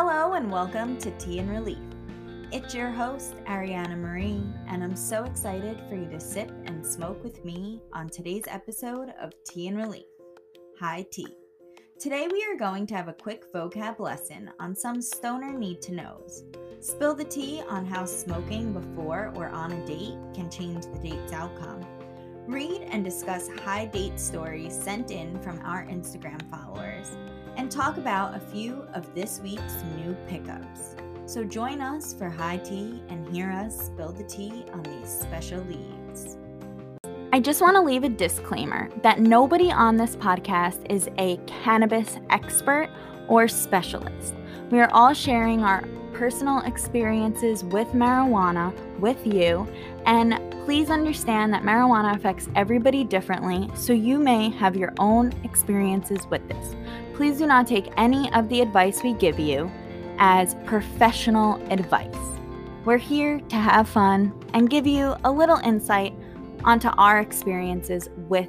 Hello and welcome to Tea and Relief. It's your host, Ariana Marie, and I'm so excited for you to sip and smoke with me on today's episode of Tea and Relief. Hi, Tea. Today we are going to have a quick vocab lesson on some stoner need to knows. Spill the tea on how smoking before or on a date can change the date's outcome. Read and discuss high date stories sent in from our Instagram followers and talk about a few of this week's new pickups. So join us for high tea and hear us spill the tea on these special leaves. I just want to leave a disclaimer that nobody on this podcast is a cannabis expert or specialist. We are all sharing our personal experiences with marijuana with you, and please understand that marijuana affects everybody differently, so you may have your own experiences with this. Please do not take any of the advice we give you as professional advice. We're here to have fun and give you a little insight onto our experiences with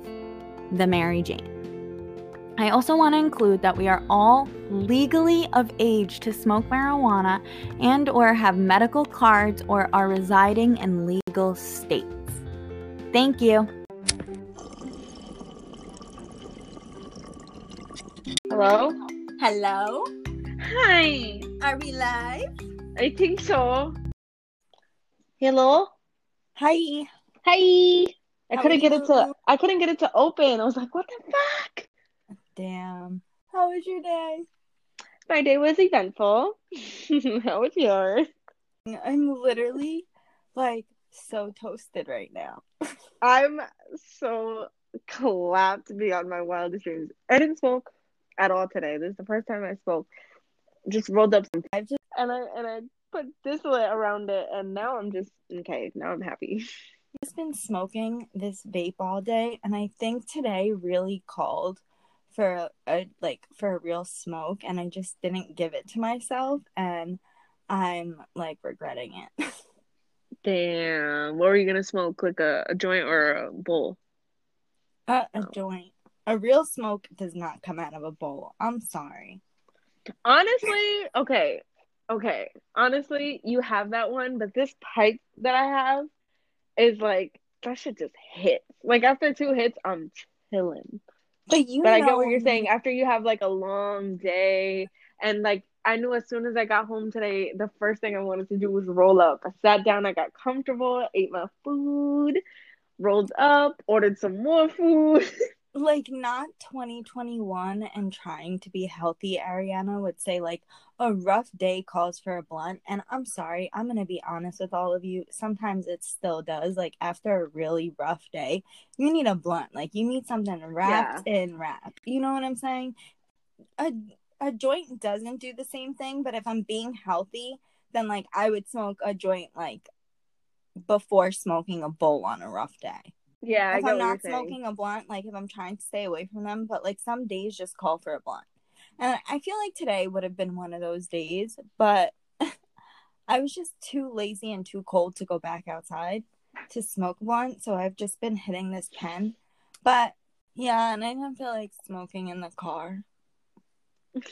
the Mary Jane. I also want to include that we are all legally of age to smoke marijuana and or have medical cards or are residing in legal states. Thank you. Hello? Hello. Hi. Are we live? I think so. Hello? Hi. Hi. I How couldn't are get it to? I couldn't get it to open. I was like, what the fuck? Damn. How was your day? My day was eventful. How was yours? I'm literally like so toasted right now. I'm so clapped beyond my wildest dreams. I didn't smoke at all today. This is the first time I spoke. Just rolled up some I've just and I and I put distillate around it and now I'm just okay, now I'm happy. just been smoking this vape all day and I think today really called for a, a like for a real smoke and I just didn't give it to myself and I'm like regretting it. Damn. What were you gonna smoke? Like a, a joint or a bowl? Uh, a Oh. joint. A real smoke does not come out of a bowl. I'm sorry. Honestly, okay, okay. Honestly, you have that one, but this pipe that I have is like that shit just hits. Like after two hits, I'm chilling. But you But I know get what you're saying. After you have like a long day, and like I knew as soon as I got home today, the first thing I wanted to do was roll up. I sat down, I got comfortable, ate my food, rolled up, ordered some more food. like not 2021 and trying to be healthy ariana would say like a rough day calls for a blunt. And i'm sorry i'm gonna be honest with all of you sometimes it still does like after a really rough day you need a blunt like you need something wrapped in wrap you know what i'm saying? A, a joint doesn't do the same thing but if i'm being healthy then like i would smoke a joint like before smoking a bowl on a rough day Yeah, if get I'm what you're not saying. smoking a blunt, like if I'm trying to stay away from them, but like some days just call for a blunt. And I feel like today would have been one of those days, but I was just too lazy and too cold to go back outside to smoke a blunt. So I've just been hitting this pen. But yeah, and I don't feel like smoking in the car.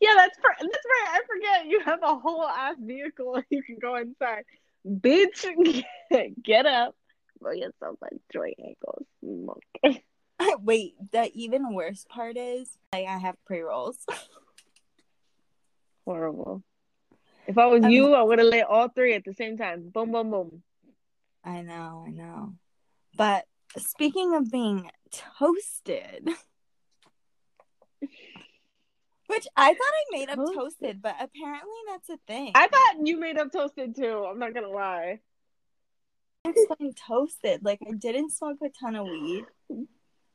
Yeah, that's for, that's right. I forget you have a whole ass vehicle you can go inside. Bitch, get up, roll yourself a joint and go. Wait, the even worse part is like I have pre rolls. Horrible. If I was Um, you, I would have lit all three at the same time. Boom, boom, boom. I know, I know. But speaking of being toasted, which I thought I made up Toasted? toasted, but apparently that's a thing. I thought you made up toasted too. I'm not gonna lie. Explain toasted. Like I didn't smoke a ton of weed,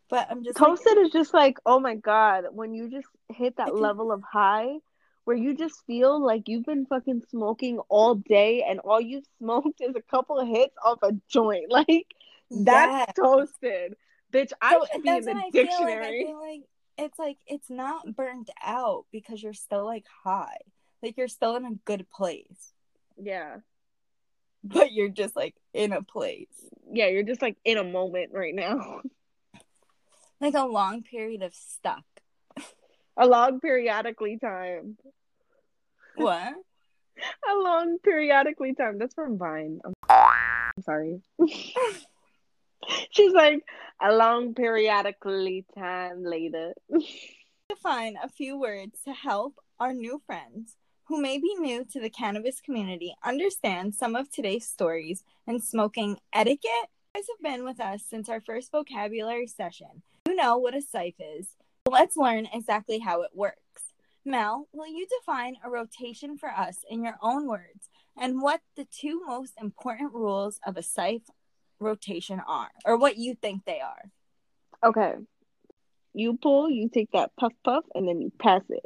but I'm just Toasted is just like, oh my god, when you just hit that level of high where you just feel like you've been fucking smoking all day and all you've smoked is a couple of hits off a joint. Like Like, that's yeah. toasted. Bitch, I So should be in the I like. I dictionary. feel like it's like it's not burnt out because you're still like high. Like you're still in a good place, Yeah. But you're just like in a place. Yeah, you're just like in a moment right now. Like a long period of stuck. A long periodically time. What? A long periodically time. That's from Vine. I'm, I'm sorry. She's like a long periodically time later. Define a few words to help our new friends who may be new to the cannabis community understand some of today's stories and smoking etiquette. You guys have been with us since our first vocabulary session. You know what a cypher is. Let's learn exactly how it works. Mel, will you define a rotation for us in your own words and what the two most important rules of a cypher rotation are or what you think they are? Okay. You pull, you take that puff puff, and then you pass it.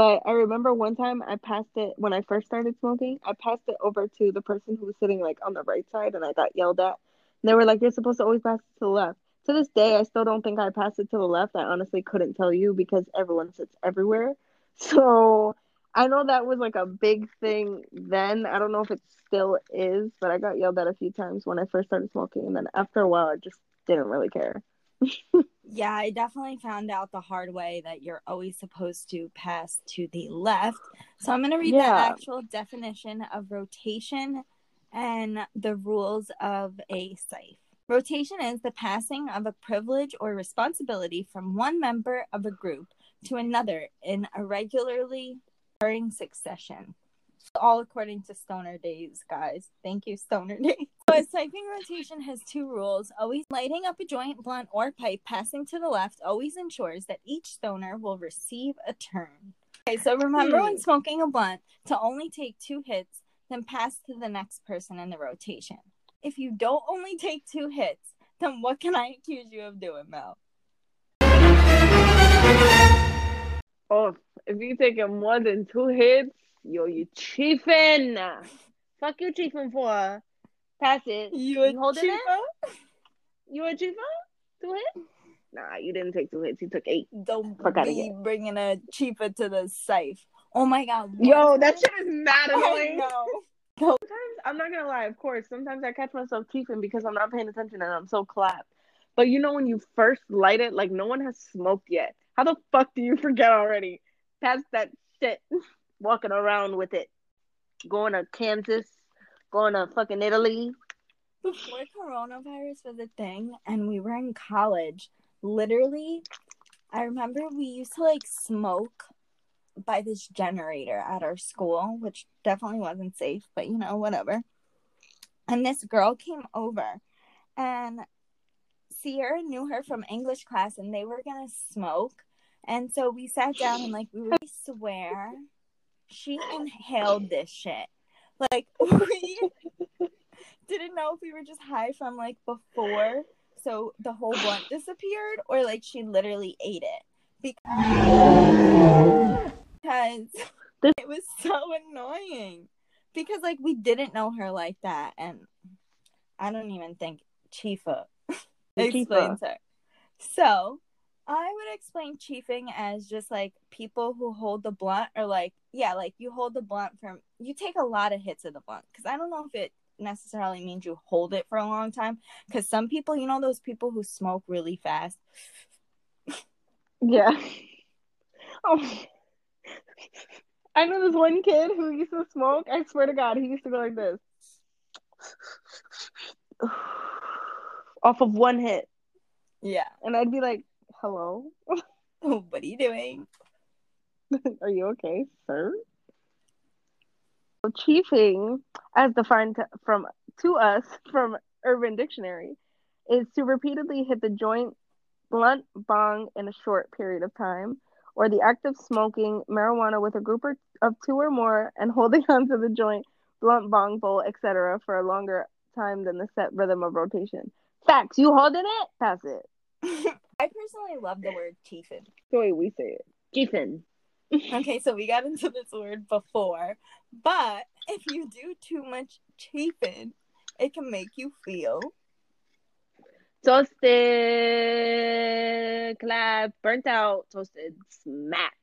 But I remember one time I passed it when I first started smoking. I passed it over to the person who was sitting like on the right side, and I got yelled at. And they were like, "You're supposed to always pass it to the left." To this day, I still don't think I passed it to the left. I honestly couldn't tell you because everyone sits everywhere. So I know that was like a big thing then. I don't know if it still is, but I got yelled at a few times when I first started smoking, and then after a while, I just didn't really care. yeah, I definitely found out the hard way that you're always supposed to pass to the left. So I'm going to read yeah. the actual definition of rotation and the rules of a cypher. Rotation is the passing of a privilege or responsibility from one member of a group to another in a regularly occurring succession. All according to Stoner Days, guys. Thank you, Stoner Days. So a cypher rotation has two rules. Always lighting up a joint, blunt, or pipe passing to the left always ensures that each stoner will receive a turn. Okay, so remember hmm. when smoking a blunt to only take two hits, then pass to the next person in the rotation. If you don't only take two hits, then what can I accuse you of doing, Mel? Oh, if you take more than two hits, yo, you chiefing. Fuck you chiefing for. Pass it. You, you holding it? You a chifa? Two hits? Nah, you didn't take two hits. You took eight. Don't Fuck be bringing a chifa to the safe. Oh my god. Yo, that shit is mad annoying. Sometimes I'm not gonna lie. Of course, sometimes I catch myself chiefing because I'm not paying attention and I'm so clapped. But you know when you first light it, like no one has smoked yet. How the fuck do you forget already? Pass that shit, walking around with it, going to Kansas, going to fucking Italy. Before coronavirus was a thing, and we were in college, literally, I remember we used to like smoke by this generator at our school, which definitely wasn't safe, but you know, whatever. And this girl came over, and Sierra knew her from English class, and they were gonna smoke. And so we sat down and like we swear she inhaled this shit. Like we didn't know if we were just high from like before, so the whole blunt disappeared, or like she literally ate it because because it was so annoying. Because like we didn't know her like that, and I don't even think Chifa explains her. So I would explain chiefing as just like people who hold the blunt, or like yeah, like you hold the blunt from you take a lot of hits of the blunt because I don't know if it necessarily means you hold it for a long time because some people, you know, those people who smoke really fast. Yeah. Oh. I know this one kid who used to smoke. I swear to God, he used to go like this. Off of one hit. Yeah. And I'd be like, hello? what are you doing? are you okay, sir? Chiefing, as defined from to us from Urban Dictionary, is to repeatedly hit the joint, blunt, bong in a short period of time, or the act of smoking marijuana with a group of two or more and holding onto the joint, blunt, bong, bowl, etc., for a longer time than the set rhythm of rotation. Facts. You holding it? Pass it. I personally love the word chiefin. The way we say it. Chiefin. Okay, so we got into this word before, but if you do too much chiefin, it can make you feel toasted, clap, burnt out, toasted, smacked,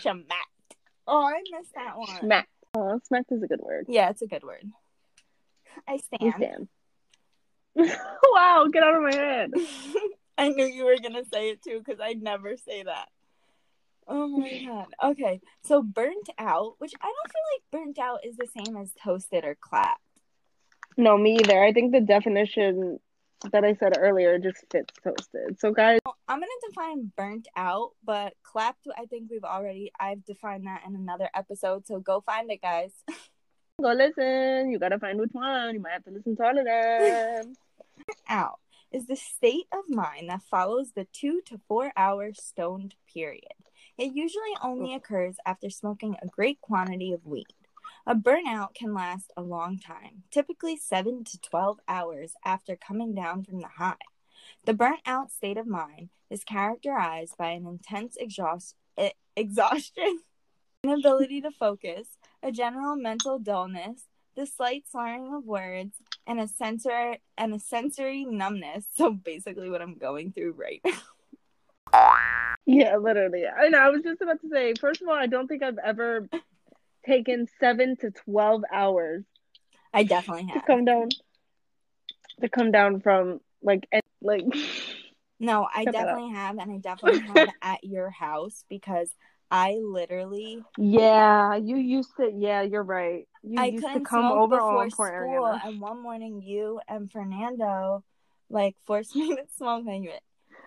smacked. Oh, I missed that one. Smacked. Oh, smacked is a good word. Yeah, it's a good word. I stand. You stand. wow, get out of my head. I knew you were gonna say it too because I never say that. Oh my god. Okay, so burnt out, which I don't feel like burnt out is the same as toasted or clapped. No, me either. I think the definition that I said earlier just fits toasted. So, guys, I'm gonna define burnt out, but clapped. I think we've already I've defined that in another episode. So go find it, guys. go listen. You gotta find which one. You might have to listen to all of them. out is the state of mind that follows the two to four hour stoned period. It usually only occurs after smoking a great quantity of weed. A burnout can last a long time, typically 7 to 12 hours after coming down from the high. The burnt out state of mind is characterized by an intense exhaust- exhaustion, inability to focus, a general mental dullness, the slight slurring of words, and a sensor and a sensory numbness. So basically what I'm going through right now. Yeah, literally. I know. I was just about to say, first of all, I don't think I've ever taken seven to twelve hours. I definitely have to come down. To come down from like like. No, I definitely have, and I definitely have at your house because I literally. Yeah, you used to. Yeah, you're right. You I used couldn't to come over before school, and one morning you and Fernando like forced me to smoke, and you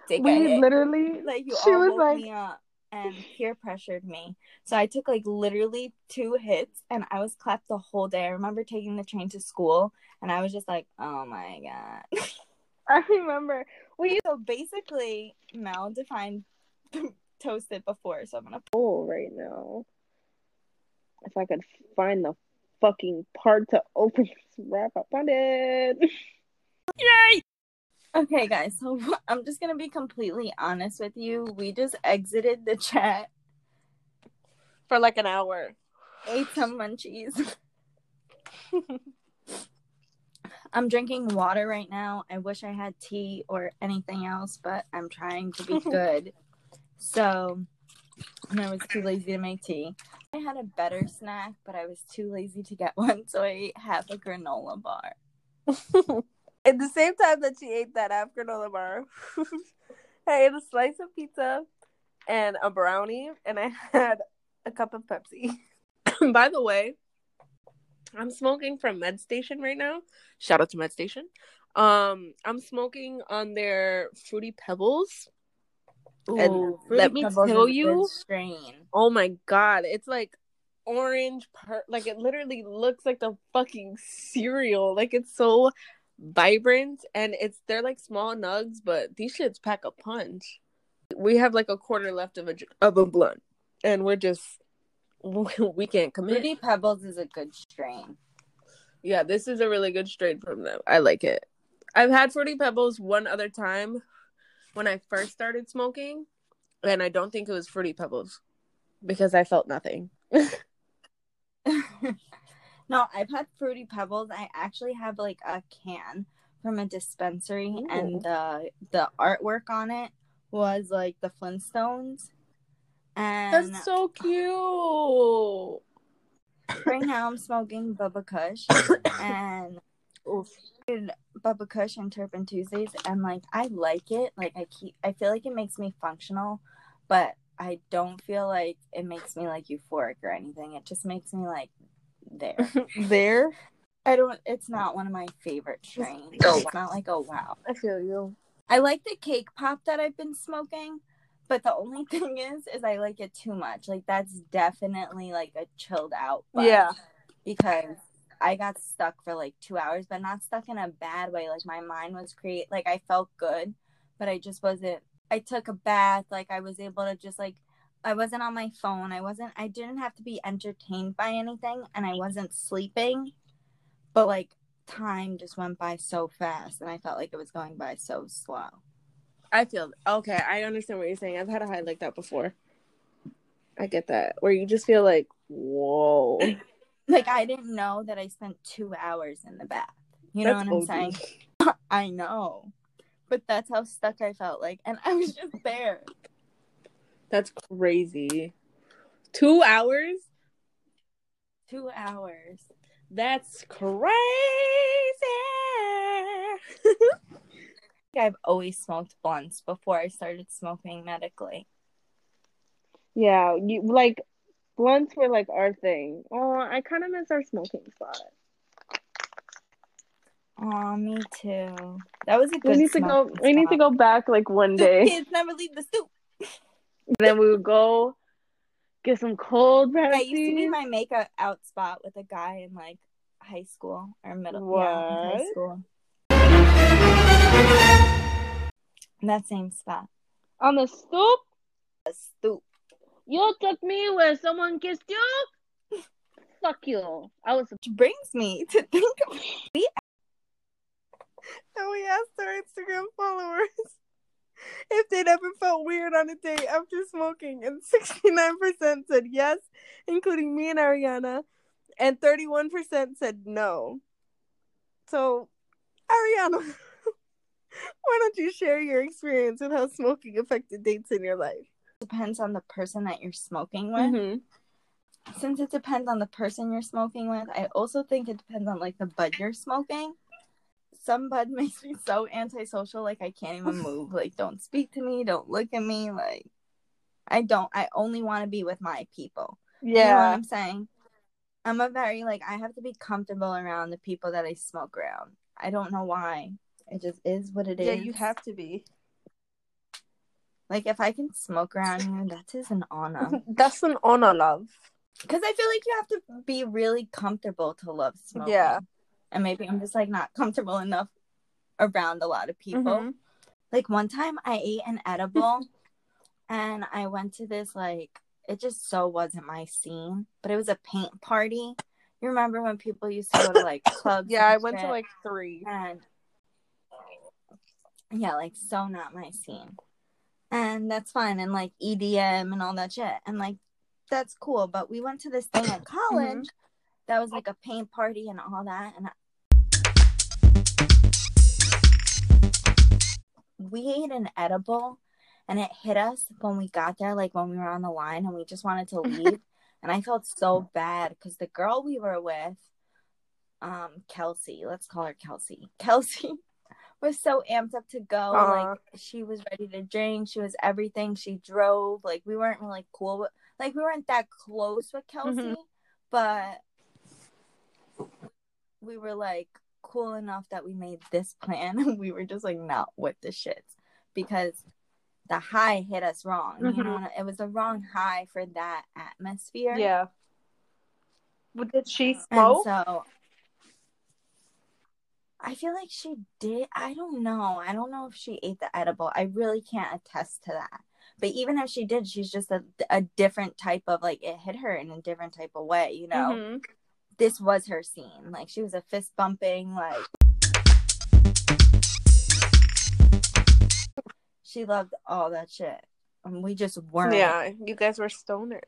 we literally like you she all was like me up and peer pressured me. So I took like literally two hits and I was clapped the whole day. I remember taking the train to school and I was just like, oh my God. I remember. We so basically Mel defined toasted before, so I'm gonna pull oh, right now. If I could find the fucking part to open this wrap up on it. Yay! Okay, guys, so I'm just gonna be completely honest with you. We just exited the chat for like an hour. Ate some munchies. I'm drinking water right now. I wish I had tea or anything else, but I'm trying to be good. so, and I was too lazy to make tea. I had a better snack, but I was too lazy to get one, so I ate half a granola bar. At the same time that she ate that granola bar, I ate a slice of pizza and a brownie, and I had a cup of Pepsi. By the way, I'm smoking from Med Station right now. Shout out to Med Station. Um, I'm smoking on their fruity pebbles. Ooh, and let me tell you, strain. Oh my god, it's like orange per like it literally looks like the fucking cereal. Like it's so vibrant and it's they're like small nugs, but these shits pack a punch. We have like a quarter left of a of a blunt, and we're just we can't commit. Fruity Pebbles is a good strain. Yeah, this is a really good strain from them. I like it. I've had Fruity Pebbles one other time when I first started smoking, and I don't think it was Fruity Pebbles because I felt nothing. No, I've had fruity pebbles. I actually have like a can from a dispensary, Ooh. and the the artwork on it was like the Flintstones. And that's so cute. Right now, I'm smoking Bubba Kush, and oof, Bubba Kush and Turpin Tuesdays, and like I like it. Like I keep, I feel like it makes me functional, but I don't feel like it makes me like euphoric or anything. It just makes me like there. there? I don't it's not one of my favorite strains. Oh, it's not like oh wow. I feel you. I like the cake pop that I've been smoking, but the only thing is is I like it too much. Like that's definitely like a chilled out. Yeah. Because I got stuck for like two hours, but not stuck in a bad way. Like my mind was create like I felt good, but I just wasn't I took a bath, like I was able to just like I wasn't on my phone. I wasn't I didn't have to be entertained by anything and I wasn't sleeping. But like time just went by so fast and I felt like it was going by so slow. I feel okay, I understand what you're saying. I've had a high like that before. I get that. Where you just feel like, whoa. like I didn't know that I spent two hours in the bath. You know what I'm saying? I know. But that's how stuck I felt like and I was just there. That's crazy. Two hours? Two hours. That's crazy. I've always smoked blunts before I started smoking medically. Yeah, you like blunts were like our thing. Oh, I kind of miss our smoking spot. Oh, me too. That was a good. We need to go. smoking We need to go back like one The day. kids never leave the stoop. Then we would go get some cold I used to be my makeup out spot with a guy in like high school or middle. Yeah, high What? school. That same spot. On the stoop, The stoop. you took me where someone kissed you. Fuck you. I was. Which brings me to think of we and we asked our Instagram followers if they'd ever felt weird on a date after smoking, and 69% said yes, including me and Ariana, and 31% said no. So, Ariana, why don't you share your experience with how smoking affected dates in your life? Depends on the person that you're smoking with Mhm. since it depends on the person you're smoking with, I also think it depends on like the bud you're smoking. Some bud makes me so antisocial, like I can't even move. Like, don't speak to me, don't look at me. Like, I don't. I only want to be with my people. You know what Yeah. I'm saying? I'm a very like I have to be comfortable around the people that I smoke around. I don't know why. It just is what it is. Yeah, you have to be. like if I can smoke around you, that is an honor. That's an honor, love. Because I feel like you have to be really comfortable to love smoking. Yeah. And maybe I'm just like not comfortable enough around a lot of people. Mhm. Like one time I ate an edible and I went to this like it just so wasn't my scene, but it was a paint party. You remember when people used to go to like clubs? Yeah, I went to like three. and yeah, like so not my scene. And that's fine and like EDM and all that shit. And like that's cool, but we went to this thing at college that was like a paint party and all that and we ate an edible and it hit us when we got there like when we were on the line and we just wanted to leave and I felt so bad because the girl we were with um Kelsey, let's call her Kelsey. Kelsey was so amped up to go. Like she was ready to drink. She was everything. She drove. Like we weren't really cool with like we weren't that close with Kelsey, Mhm. but we were like cool enough that we made this plan we were just like not with the shits because the high hit us wrong. You know, it was the wrong high for that atmosphere. Yeah. But did she And smoke? so I feel like she did. I don't know. I don't know if she ate the edible. I really can't attest to that. But even if she did, she's just a, a different type of like it hit her in a different type of way, you know? Mhm. This was her scene. Like she was a fist bumping, like she loved all that shit. And we just weren't. Yeah, you guys were stoners.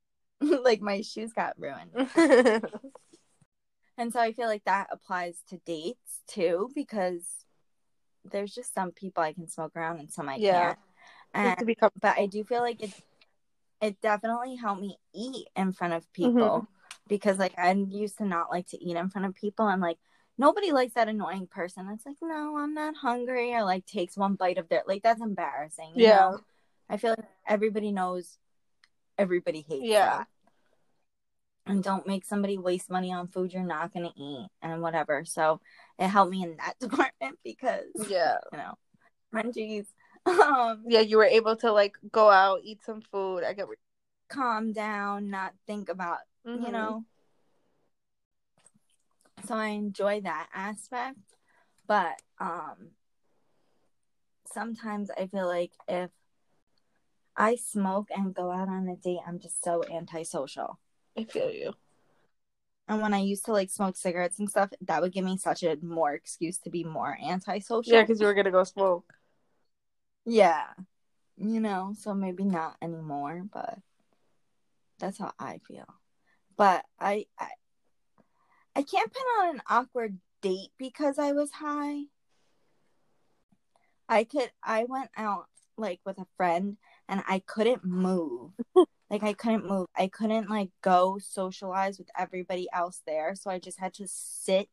like my shoes got ruined. And so I feel like that applies to dates too, because there's just some people I can smoke around and some I Yeah. can't. And, become but I do feel like it it definitely helped me eat in front of people Mm-hmm. Because like I used to not like to eat in front of people and like nobody likes that annoying person that's like, no, I'm not hungry or like takes one bite of their like that's embarrassing. You Yeah. know? I feel like everybody knows everybody hates Yeah. that and don't make somebody waste money on food you're not going to eat and whatever. So it helped me in that department because, yeah. you know, munchies, um, Yeah, you were able to like go out, eat some food. I get calm down, not think about, you Mhm. know. So I enjoy that aspect. But um sometimes I feel like if I smoke and go out on a date, I'm just so antisocial. I feel you. And when I used to like smoke cigarettes and stuff, that would give me such a more excuse to be more antisocial. Yeah, because you were gonna go smoke. yeah. You know, so maybe not anymore, but that's how I feel. But I I, I can't put on an awkward date because I was high. I could I went out like with a friend and I couldn't move. like I couldn't move. I couldn't like go socialize with everybody else there, so I just had to sit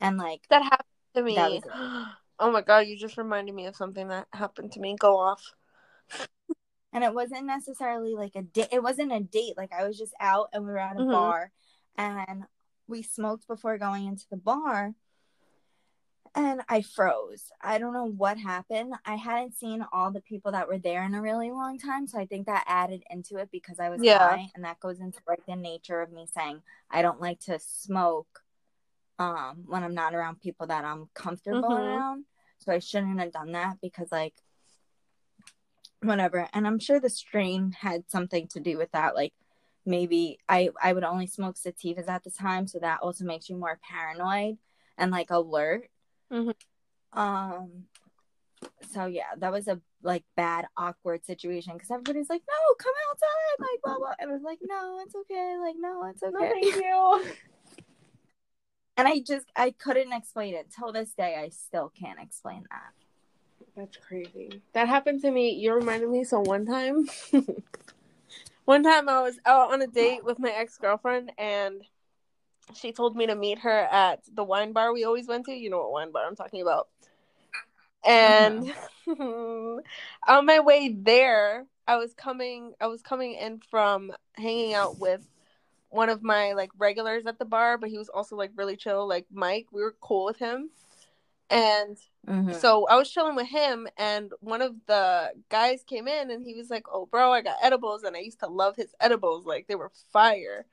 and like That happened to me. That was it. Oh my god, you just reminded me of something that happened to me. Go off. And it wasn't necessarily like a date. It wasn't a date. Like I was just out and we were at a Mhm. bar and we smoked before going into the bar. And I froze. I don't know what happened. I hadn't seen all the people that were there in a really long time. So I think that added into it because I was Yeah. high. And that goes into like the nature of me saying I don't like to smoke um when I'm not around people that I'm comfortable Mhm. around. So I shouldn't have done that because like whatever. And I'm sure the strain had something to do with that. Like maybe I I would only smoke sativas at the time, so that also makes you more paranoid and like alert. Mhm. Um. So yeah, that was a like bad awkward situation because everybody's like, "No, come outside!" Like blah blah, and I was like, "No, it's okay." Like, "No, it's No, okay." thank you. and I just I couldn't explain it till this day. I still can't explain that. That's crazy. That happened to me. You reminded me. So one time, one time I was out on a date with my ex girlfriend, and she told me to meet her at the wine bar we always went to. You know what wine bar I'm talking about. And on my way there, I was coming. I was coming in from hanging out with one of my like regulars at the bar, but he was also like really chill. Like Mike, we were cool with him, and Mhm. so I was chilling with him, and one of the guys came in, and he was like, "Oh, bro, I got edibles, and I used to love his edibles. Like they were fire."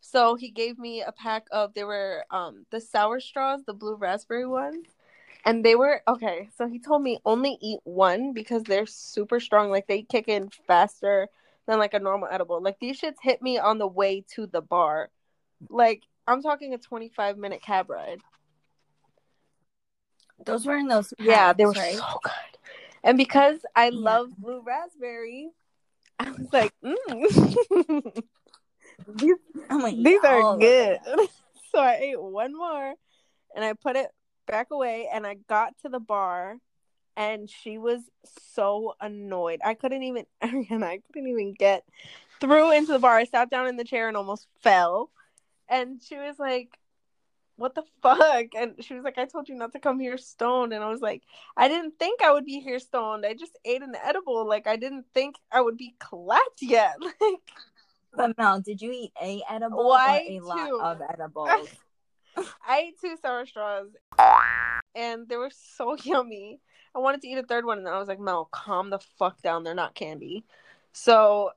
So he gave me a pack of they were um the sour straws, the blue raspberry ones, and they were okay. So he told me only eat one because they're super strong. Like they kick in faster than like a normal edible. Like these shits hit me on the way to the bar. Like I'm talking a 25 minute cab ride. Those were in those. Yeah, they were right? so good. And because I Yeah. love blue raspberry, I was like, mm. these, these are good. so I ate one more and I put it back away and I got to the bar and she was so annoyed. I couldn't even and I couldn't even get through into the bar. I sat down in the chair and almost fell. And she was like, What the fuck? And she was like, I told you not to come here stoned. And I was like, I didn't think I would be here stoned. I just ate an edible. Like I didn't think I would be clapped yet. Like But Mel, did you eat a edible Why or a lot two? of edibles? I ate two sour straws and they were so yummy. I wanted to eat a third one and then I was like, Mel, calm the fuck down. They're not candy. So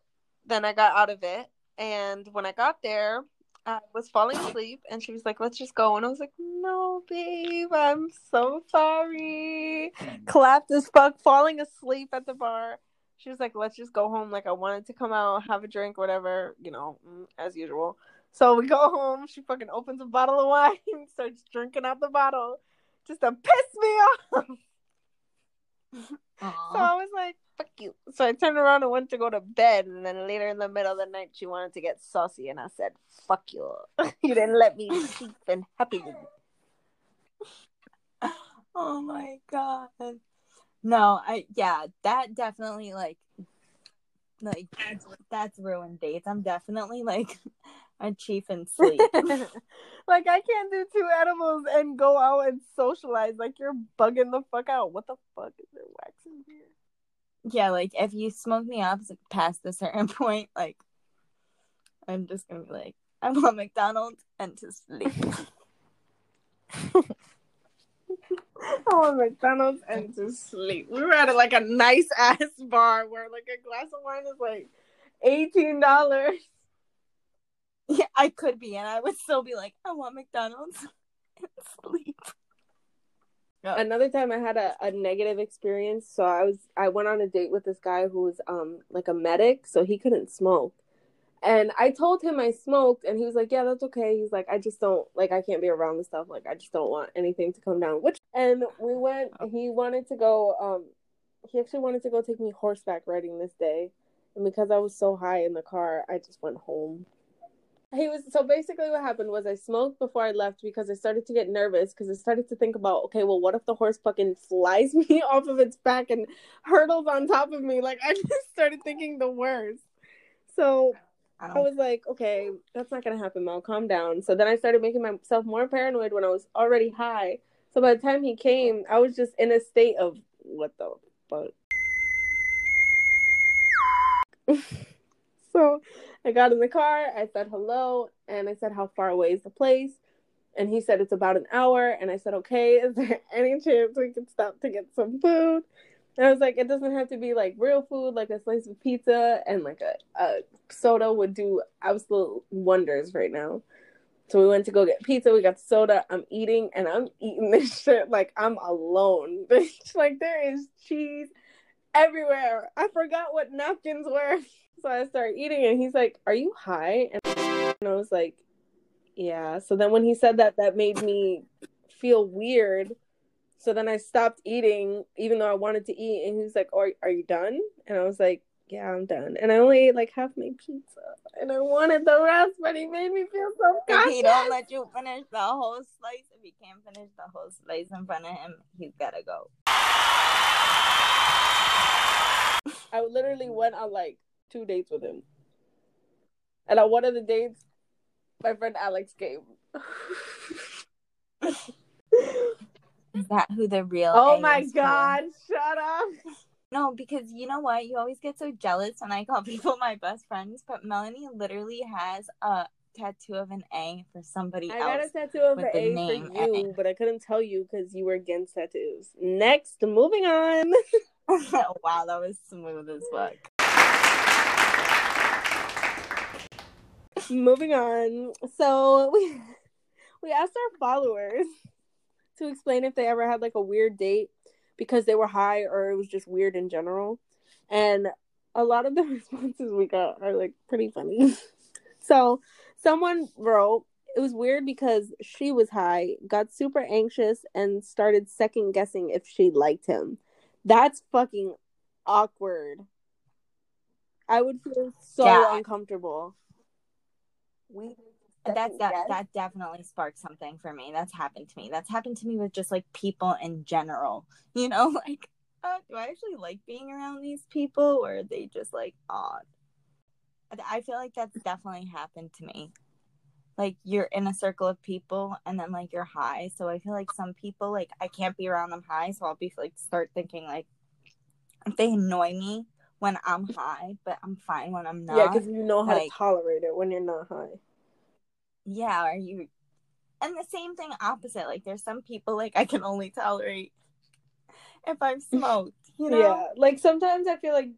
then I got out of it. And when I got there, I was falling asleep and she was like, let's just go. And I was like, no, babe, I'm so sorry. Clapped as fuck, falling asleep at the bar. She was like, let's just go home. Like, I wanted to come out, have a drink, whatever, you know, mm, as usual. So we go home. She fucking opens a bottle of wine, starts drinking out the bottle just to piss me off. So I was like, fuck you. So I turned around and went to go to bed. And then later in the middle of the night, she wanted to get saucy. And I said, fuck you. you didn't let me sleep and happy. oh my god. No, I yeah, that definitely like like that's, that's ruined dates. I'm definitely like a chief in sleep. like, I can't do two animals and go out and socialize. Like, you're bugging the fuck out. What the fuck is there waxing here? Yeah, like if you smoke me up past a certain point, like I'm just gonna be like, I want McDonald's and to sleep. I want McDonald's and to sleep. We were at a, like a nice ass bar where like a glass of wine is like eighteen dollars. yeah, I could be, and I would still be like, I want McDonald's and sleep. Another time I had a, a negative experience. So I was I went on a date with this guy who was um like a medic, so he couldn't smoke. And I told him I smoked, and he was like, "Yeah, that's okay." He's like, "I just don't like I can't be around the stuff. Like I just don't want anything to come down." Which and we went. He wanted to go. Um, he actually wanted to go take me horseback riding this day, and because I was so high in the car, I just went home. He was so basically what happened was I smoked before I left because I started to get nervous because I started to think about okay, well, what if the horse fucking flies me off of its back and hurdles on top of me? Like I just started thinking the worst. So I was like, okay, that's not gonna happen, Mel. Calm down. So then I started making myself more paranoid when I was already high. So by the time he came, I was just in a state of what the fuck. so I got in the car, I said hello, and I said, How far away is the place? And he said, It's about an hour. And I said, Okay, is there any chance we could stop to get some food? And I was like, It doesn't have to be like real food, like a slice of pizza and like a, a soda would do absolute wonders right now. So we went to go get pizza. We got soda. I'm eating and I'm eating this shit like I'm alone. Like there is cheese everywhere. I forgot what napkins were. So I started eating and he's like, Are you high? And I was like, Yeah. So then when he said that, that made me feel weird. So then I stopped eating, even though I wanted to eat. And he was like, Are, are you done? And I was like, Yeah, I'm done. And I only ate like half my pizza. And I wanted the rest, but he made me feel so If he don't let you finish the whole slice, if you can't finish the whole slice in front of him, he's gotta go. I literally went on like two dates with him. And on one of the dates, my friend Alex came. Is that who the real? oh A my god, shut up. No, because you know what? You always get so jealous when I call people my best friends, but Melanie literally has a tattoo of an A for somebody else. I got a tattoo of the A name for you, A. but I couldn't tell you because you were against tattoos. Next, moving on. wow, that was smooth as fuck. Moving on. So we we asked our followers to explain if they ever had like a weird date because they were high or it was just weird in general. And a lot of the responses we got are like pretty funny. so someone wrote it was weird because she was high, got super anxious, and started second guessing if she liked him. That's fucking awkward. I would feel so Yeah. uncomfortable. We That that guess? that definitely sparked something for me. That's happened to me. That's happened to me with just like people in general. You know, like, uh, do I actually like being around these people, or are they just like odd? I- I feel like that's definitely happened to me. Like you're in a circle of people, and then like you're high. So I feel like some people, like I can't be around them high, so I'll be like start thinking like if they annoy me when I'm high, but I'm fine when I'm not. yeah, because you know how like- to tolerate it when you're not high. yeah are you and the same thing opposite like there's some people like i can only tolerate if i've smoked you know Yeah, like sometimes I feel like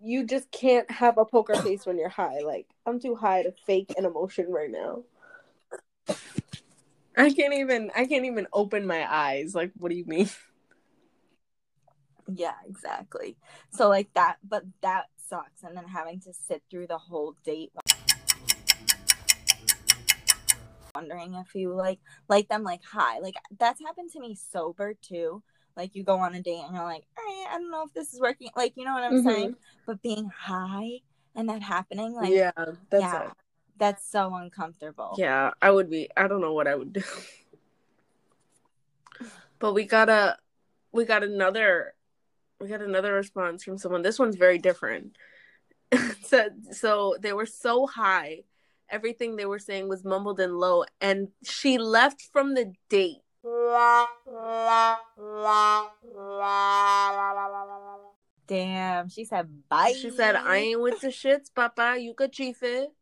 you just can't have a poker face when you're high. Like I'm too high to fake an emotion right now. I can't even. I can't even open my eyes. Like, what do you mean? yeah exactly so like that but that sucks and then having to sit through the whole date wondering if you like like them like high like that's happened to me sober too like you go on a date and you're like all right i don't know if this is working like you know what i'm Mhm. saying but being high and that happening like yeah, that's yeah, it. that's so uncomfortable. Yeah, I would be. I don't know what I would do. But we got a, we got another, we got another response from someone. This one's very different. so, so they were so high, everything they were saying was mumbled and low, and she left from the date. Damn, she said bye. She said, "I ain't with the shits, Papa. You could chief it."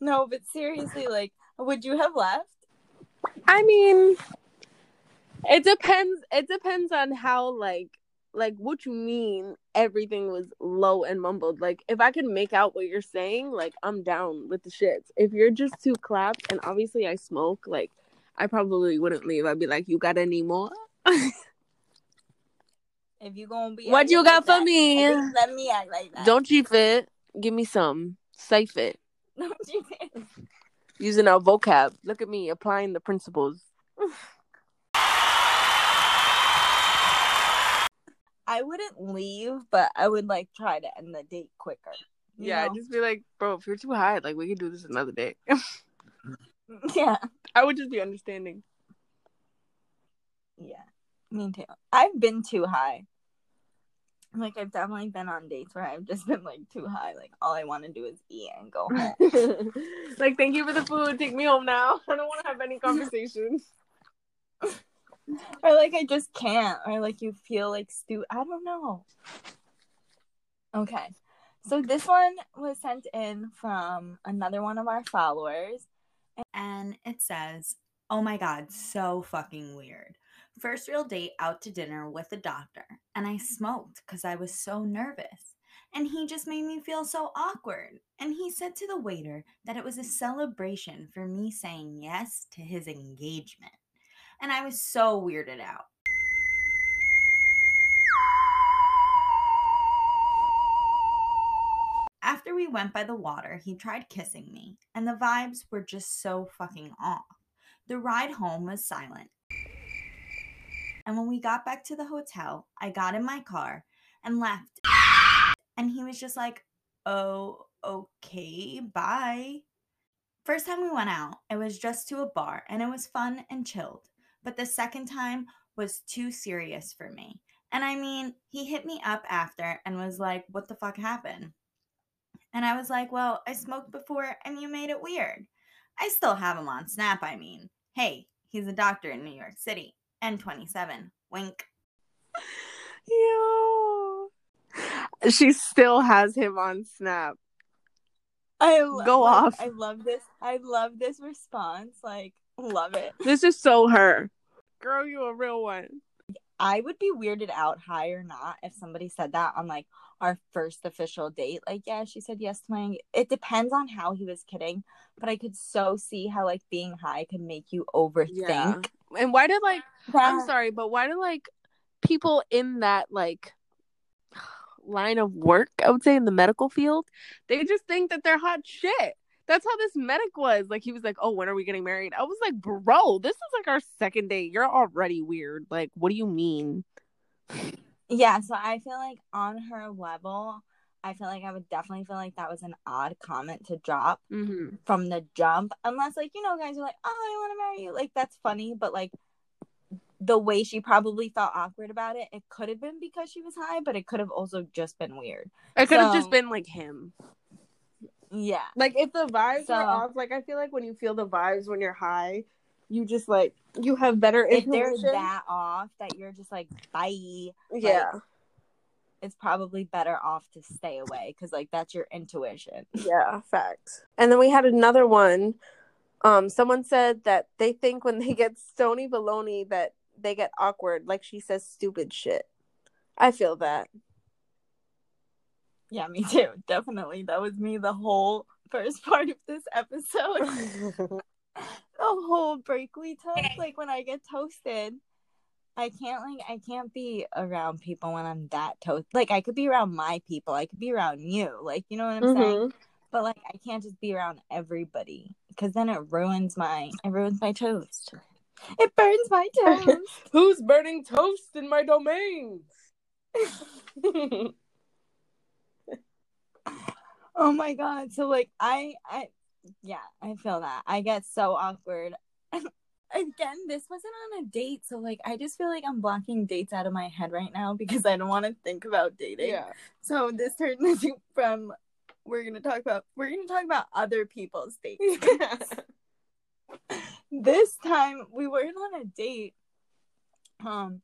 No, but seriously, like, would you have left? I mean, it depends. It depends on how like like what you mean. Everything was low and mumbled. Like if I could make out what you're saying, like I'm down with the shits. If you're just too clapped, and obviously I smoke, like I probably wouldn't leave. I'd be like, "You got any more? If you gonna be, What you got like for that, me? Let me act like that. Don't chief it. Give me some. Safe it. Don't you? Using our vocab. Look at me applying the principles. I wouldn't leave, but I would like try to end the date quicker. Yeah, know? just be like, bro, if you're too high, like we can do this another day. yeah, I would just be understanding. yeah. Me too. I've been too high. Like I've definitely been on dates where I've just been like too high. Like all I want to do is eat and go home. like, thank you for the food. Take me home now. I don't want to have any conversation. Like I just can't, or like you feel like stu. I don't know. Okay, So this one was sent in from another one of our followers. And it says, Oh my God, so fucking weird. First real date out to dinner with a doctor, and I smoked because I was so nervous. And he just made me feel so awkward. And he said to the waiter that it was a celebration for me saying yes to his engagement. And I was so weirded out. After we went by the water, he tried kissing me, and the vibes were just so fucking off. The ride home was silent. And when we got back to the hotel, I got in my car and left. And he was just like, oh, okay, bye. First time we went out, it was just to a bar and it was fun and chilled. But the second time was too serious for me. And I mean, he hit me up after and was like, what the fuck happened? And I was like, well, I smoked before and you made it weird. I still have him on Snap, I mean. Hey, he's a doctor in New York City. N27. Wink. Yo. She still has him on Snap. I lo- Go off. I love this. I love this response. Like, love it. This is so her. Girl, you a real one. I would be weirded out, high or not, if somebody said that on like our first official date. Like, yeah, she said yes to my. It depends on how he was kidding, but I could so see how like being high could make you overthink. Yeah. And why did like I'm sorry, but why do like people in that like line of work, I would say in the medical field, they just think that they're hot shit. That's how this medic was. Like he was like, "Oh, when are we getting married?" I was like, "Bro, this is like our second date. You're already weird. Like, what do you mean?" Yeah, so I feel like on her level, I feel like I would definitely feel like that was an odd comment to drop Mm-hmm. from the jump. Unless, like, you know, guys are like, oh, I want to marry you. Like, that's funny. But, like, the way she probably felt awkward about it, it could have been because she was high, but it could have also just been weird. It could have So- just been like him. Yeah. Like if the vibes So- are off, like I feel like when you feel the vibes when you're high, you just like you have better If they're that off that you're just like, bye, yeah, it's probably better off to stay away because, like, that's your intuition. yeah, facts. And then we had another one. Um, someone said that they think when they get stony baloney that they get awkward, like she says stupid shit. I feel that. Yeah, me too. Definitely. That was me the whole first part of this episode. the whole break we took. Like when I get toasted, I can't like I can't be around people when I'm that toast. Like I could be around my people. I could be around you. Like you know what I'm saying? Mhm. But like I can't just be around everybody because then it ruins my it ruins my toast. It burns my toast. Who's burning toast in my domains? Oh my god. So like I I yeah, I feel that. I get so awkward. Again, this wasn't on a date, so like I just feel like I'm blocking dates out of my head right now because I don't want to think about dating. yeah. So this turned into from we're gonna talk about we're gonna talk about other people's dates. this time we weren't on a date. Um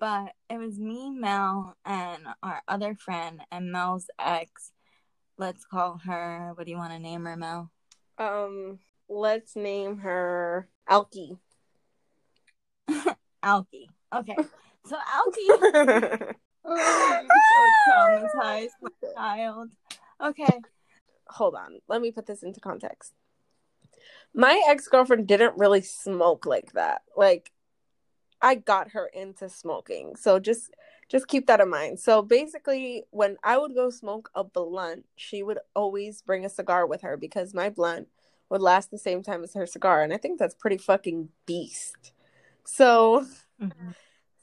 but it was me, Mel, and our other friend and Mel's ex. Let's call her what do you want to name her, Mel? Um, let's name her Alki. Alki. Okay. So Alki Oh, so traumatized, my child. Okay. Hold on, let me put this into context. My ex girlfriend didn't really smoke like that. Like, I got her into smoking, so just just keep that in mind. So basically, when I would go smoke a blunt, she would always bring a cigar with her because my blunt would last the same time as her cigar, and I think that's pretty fucking beast. So mm-hmm.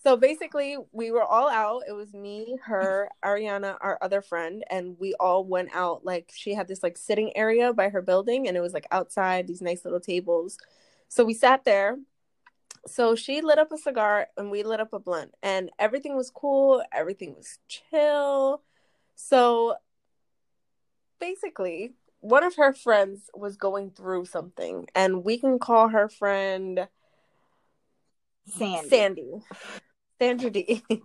So basically, we were all out. It was me, her, Ariana, our other friend, and we all went out. Like she had this like sitting area by her building, and it was like outside these nice little tables. So we sat there. So she lit up a cigar, and we lit up a blunt, and everything was cool. Everything was chill. So basically, one of her friends was going through something, and we can call her friend Sandy. Sandy. Sandra Dee.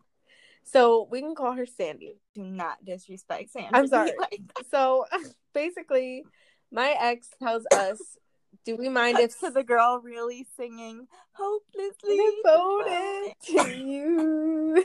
So we can call her Sandy. Do not disrespect Sandy. I'm sorry. Like, So basically, my ex tells us, "Do we mind if to the girl really singing hopelessly devoted to you?"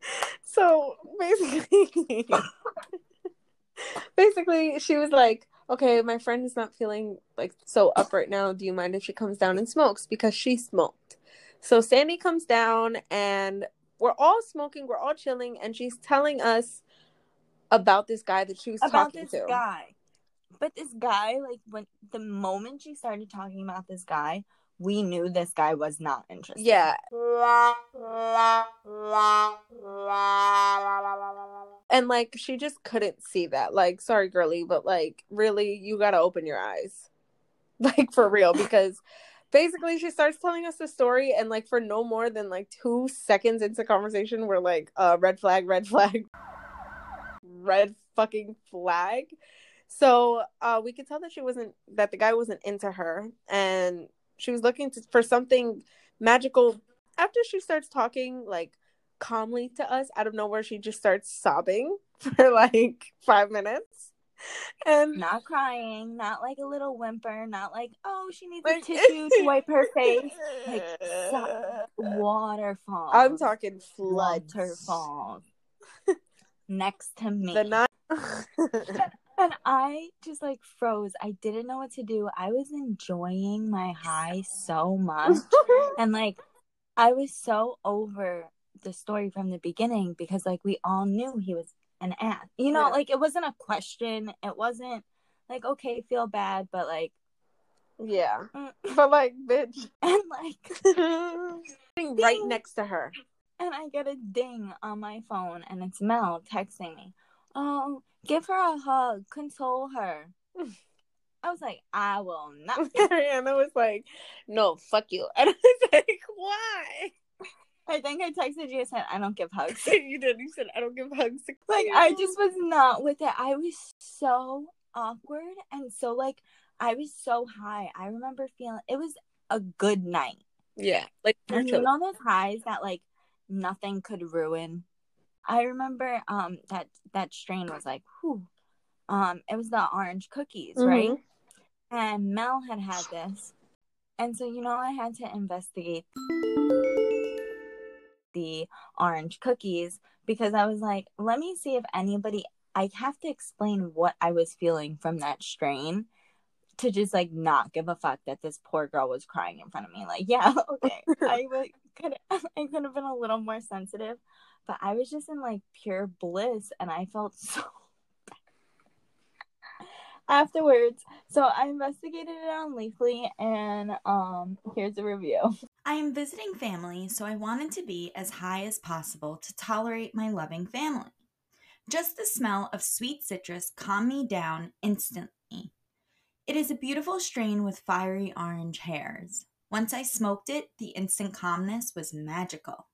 so basically, basically, she was like, "Okay, my friend is not feeling like so up right now. Do you mind if she comes down and smokes because she smoked?" So Sandy comes down and we're all smoking, we're all chilling, and she's telling us about this guy that she was about talking this to. guy. But this guy, like when the moment she started talking about this guy, we knew this guy was not interested. Yeah. And like she just couldn't see that. Like, sorry, girly, but like really you gotta open your eyes. Like for real. Because basically she starts telling us the story and like for no more than like two seconds into conversation, we're like, uh red flag, red flag, red fucking flag. So uh we could tell that she wasn't that the guy wasn't into her and she was looking to, for something magical after she starts talking like calmly to us out of nowhere she just starts sobbing for like five minutes and Not crying, not like a little whimper, not like, oh, she needs Like- a tissue to wipe her face. Like, so- Waterfalls. i'm talking floods Waterfalls. Next to me. the night And I just like froze. I didn't know what to do. I was enjoying my high so much. and like I was so over the story from the beginning because like we all knew he was an ass. You know, Yeah. like it wasn't a question. It wasn't like okay, feel bad, but like yeah mm. but like bitch and like sitting right next to her and I get a ding on my phone and it's Mel texting me. Oh, give her a hug, console her. I was like, I will not. Ariana was like no fuck you and i was like why I think I texted you and said I don't give hugs. you did you said i don't give hugs like I just was not with it. I was so awkward and so like I was so high. I remember feeling it was a good night. yeah like And you know those highs that like nothing could ruin. I remember um that that strain was like whew. Um it was the orange cookies, right? And Mel had had this. And so you know I had to investigate the orange cookies because I was like, let me see if anybody I have to explain what I was feeling from that strain to just like not give a fuck that this poor girl was crying in front of me. Like, yeah, okay. I would could I could have been a little more sensitive, but I was just in like pure bliss and I felt so afterwards. So I investigated it on Leafly and um here's a review. I am visiting family, so I wanted to be as high as possible to tolerate my loving family. Just the smell of sweet citrus calmed me down instantly. It is a beautiful strain with fiery orange hairs. Once I smoked it, the instant calmness was magical.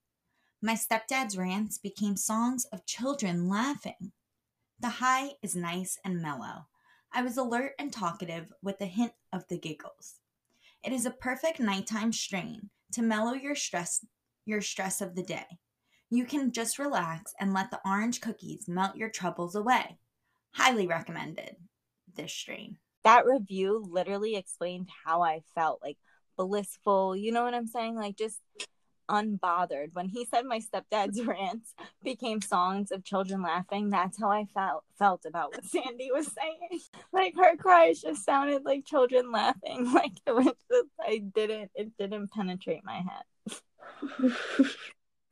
My stepdad's rants became songs of children laughing. The high is nice and mellow. I was alert and talkative with a hint of the giggles. It is a perfect nighttime strain to mellow your stress your stress of the day. You can just relax and let the orange cookies melt your troubles away. Highly recommended this strain. That review literally explained how I felt like blissful, you know what I'm saying? Like just unbothered. When he said my stepdad's rants became songs of children laughing, that's how I felt felt about what Sandy was saying. Like her cries just sounded like children laughing. Like it was just I didn't it didn't penetrate my head.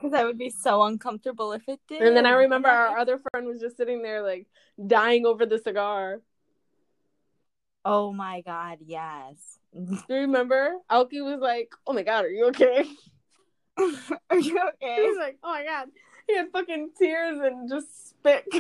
Cause I would be so uncomfortable if it did. And then I remember our other friend was just sitting there like dying over the cigar. Oh my god, yes. Do you remember? Alki was like, "Oh my god, are you okay?" Are you He okay? was like, "Oh my god." He had fucking tears and just spit.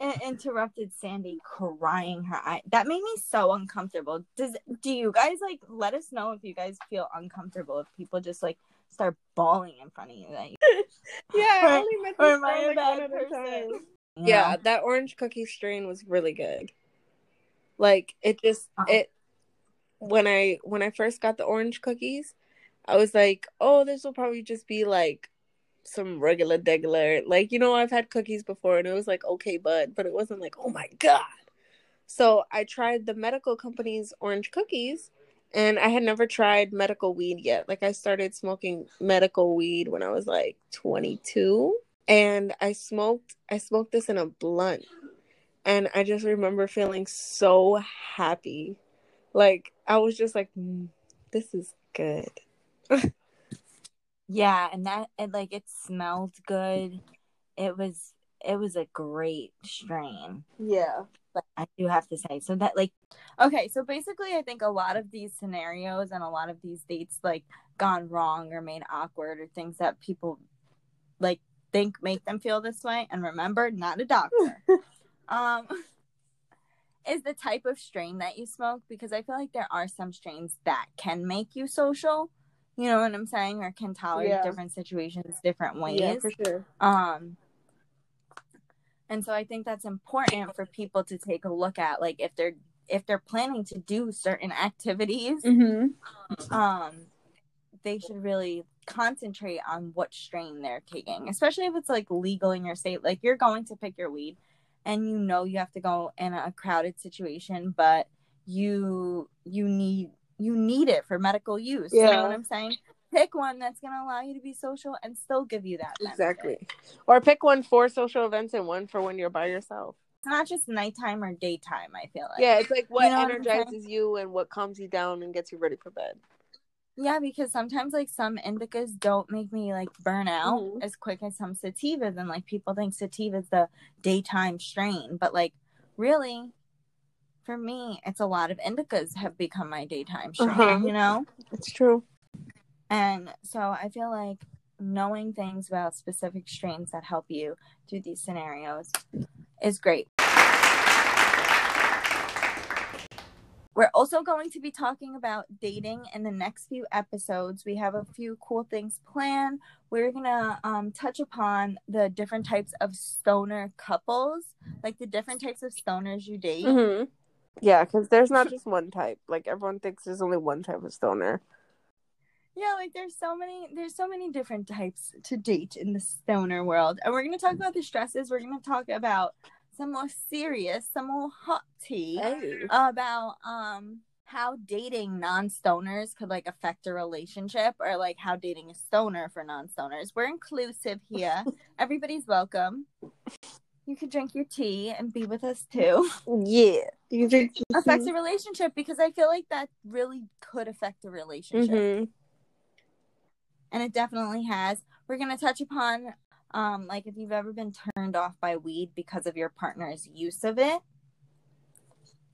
It interrupted Sandy crying her eye. That made me so uncomfortable. Does do you guys like let us know if you guys feel uncomfortable if people just like start bawling in front of you that you yeah, I only met or this girl like one at a person? time. you Yeah, that orange cookie strain was really good. Like it just Uh-huh. it when I when I first got the orange cookies, I was like, "Oh, this will probably just be like some regular degular. Like, you know, I've had cookies before and it was like okay, bud, but it wasn't like, oh my god. So I tried the medical company's orange cookies and I had never tried medical weed yet. Like I started smoking medical weed when I was like 22 and I smoked I smoked this in a blunt. And I just remember feeling so happy. Like I was just like mm, this is good. Yeah, and that it like it smelled good. It was it was a great strain. Yeah. But I do have to say, so that like okay, so basically I think a lot of these scenarios and a lot of these dates like gone wrong or made awkward or things that people like think make them feel this way. And remember, not a doctor. um is the type of strain that you smoke because I feel like there are some strains that can make you social you know what I'm saying, or can tolerate Yeah. different situations different ways. Yeah, for sure. Um, and so I think that's important for people to take a look at, like if they're if they're planning to do certain activities, Mm-hmm. um, they should really concentrate on what strain they're taking, especially if it's like legal in your state. Like you're going to pick your weed, and you know you have to go in a crowded situation, but you you need you need it for medical use. You know Yeah. what I'm saying? Pick one that's gonna allow you to be social and still give you that. benefit. Exactly. Or pick one for social events and one for when you're by yourself. It's not just nighttime or daytime. I feel like. Yeah, it's like what You know what energizes you and what calms you down and gets you ready for bed. Yeah, because sometimes like some indicas don't make me like burn out Mhm. as quick as some sativas, and like people think sativa's the daytime strain, but like really, for me, it's a lot of indicas have become my daytime strain. Uh-huh. You know, It's true. and so I feel like knowing things about specific strains that help you through these scenarios is great. We're also going to be talking about dating in the next few episodes. We have a few cool things planned. We're going to um, touch upon the different types of stoner couples, like the different types of stoners you date. Mm-hmm. Yeah, because there's not just one type. Like everyone thinks there's only one type of stoner. Yeah, like there's so many there's so many different types to date in the stoner world. And we're gonna talk about the stresses. We're gonna talk about some more serious, some more hot tea Hey. about um how dating non-stoners could like affect a relationship or like how dating a stoner for non-stoners. We're inclusive here. Everybody's welcome. You could drink your tea and be with us too. Yeah. You drink affects a relationship because I feel like that really could affect a relationship. hmm and it definitely has. We're gonna touch upon um like if you've ever been turned off by weed because of your partner's use of it.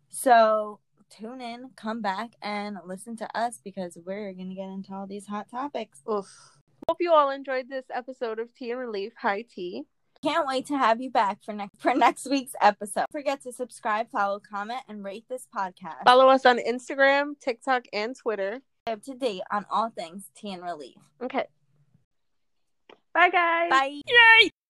So tune in, come back and listen to us because we're gonna get into all these hot topics. Oof. Hope you all enjoyed this episode of Tea and Relief. Hi, Tea. Can't wait to have you back for next for next week's episode. Don't forget to subscribe, follow, comment, and rate this podcast. Follow us on Instagram, TikTok, and Twitter. Up to date on all things tea and relief. Okay. Bye, guys. Bye.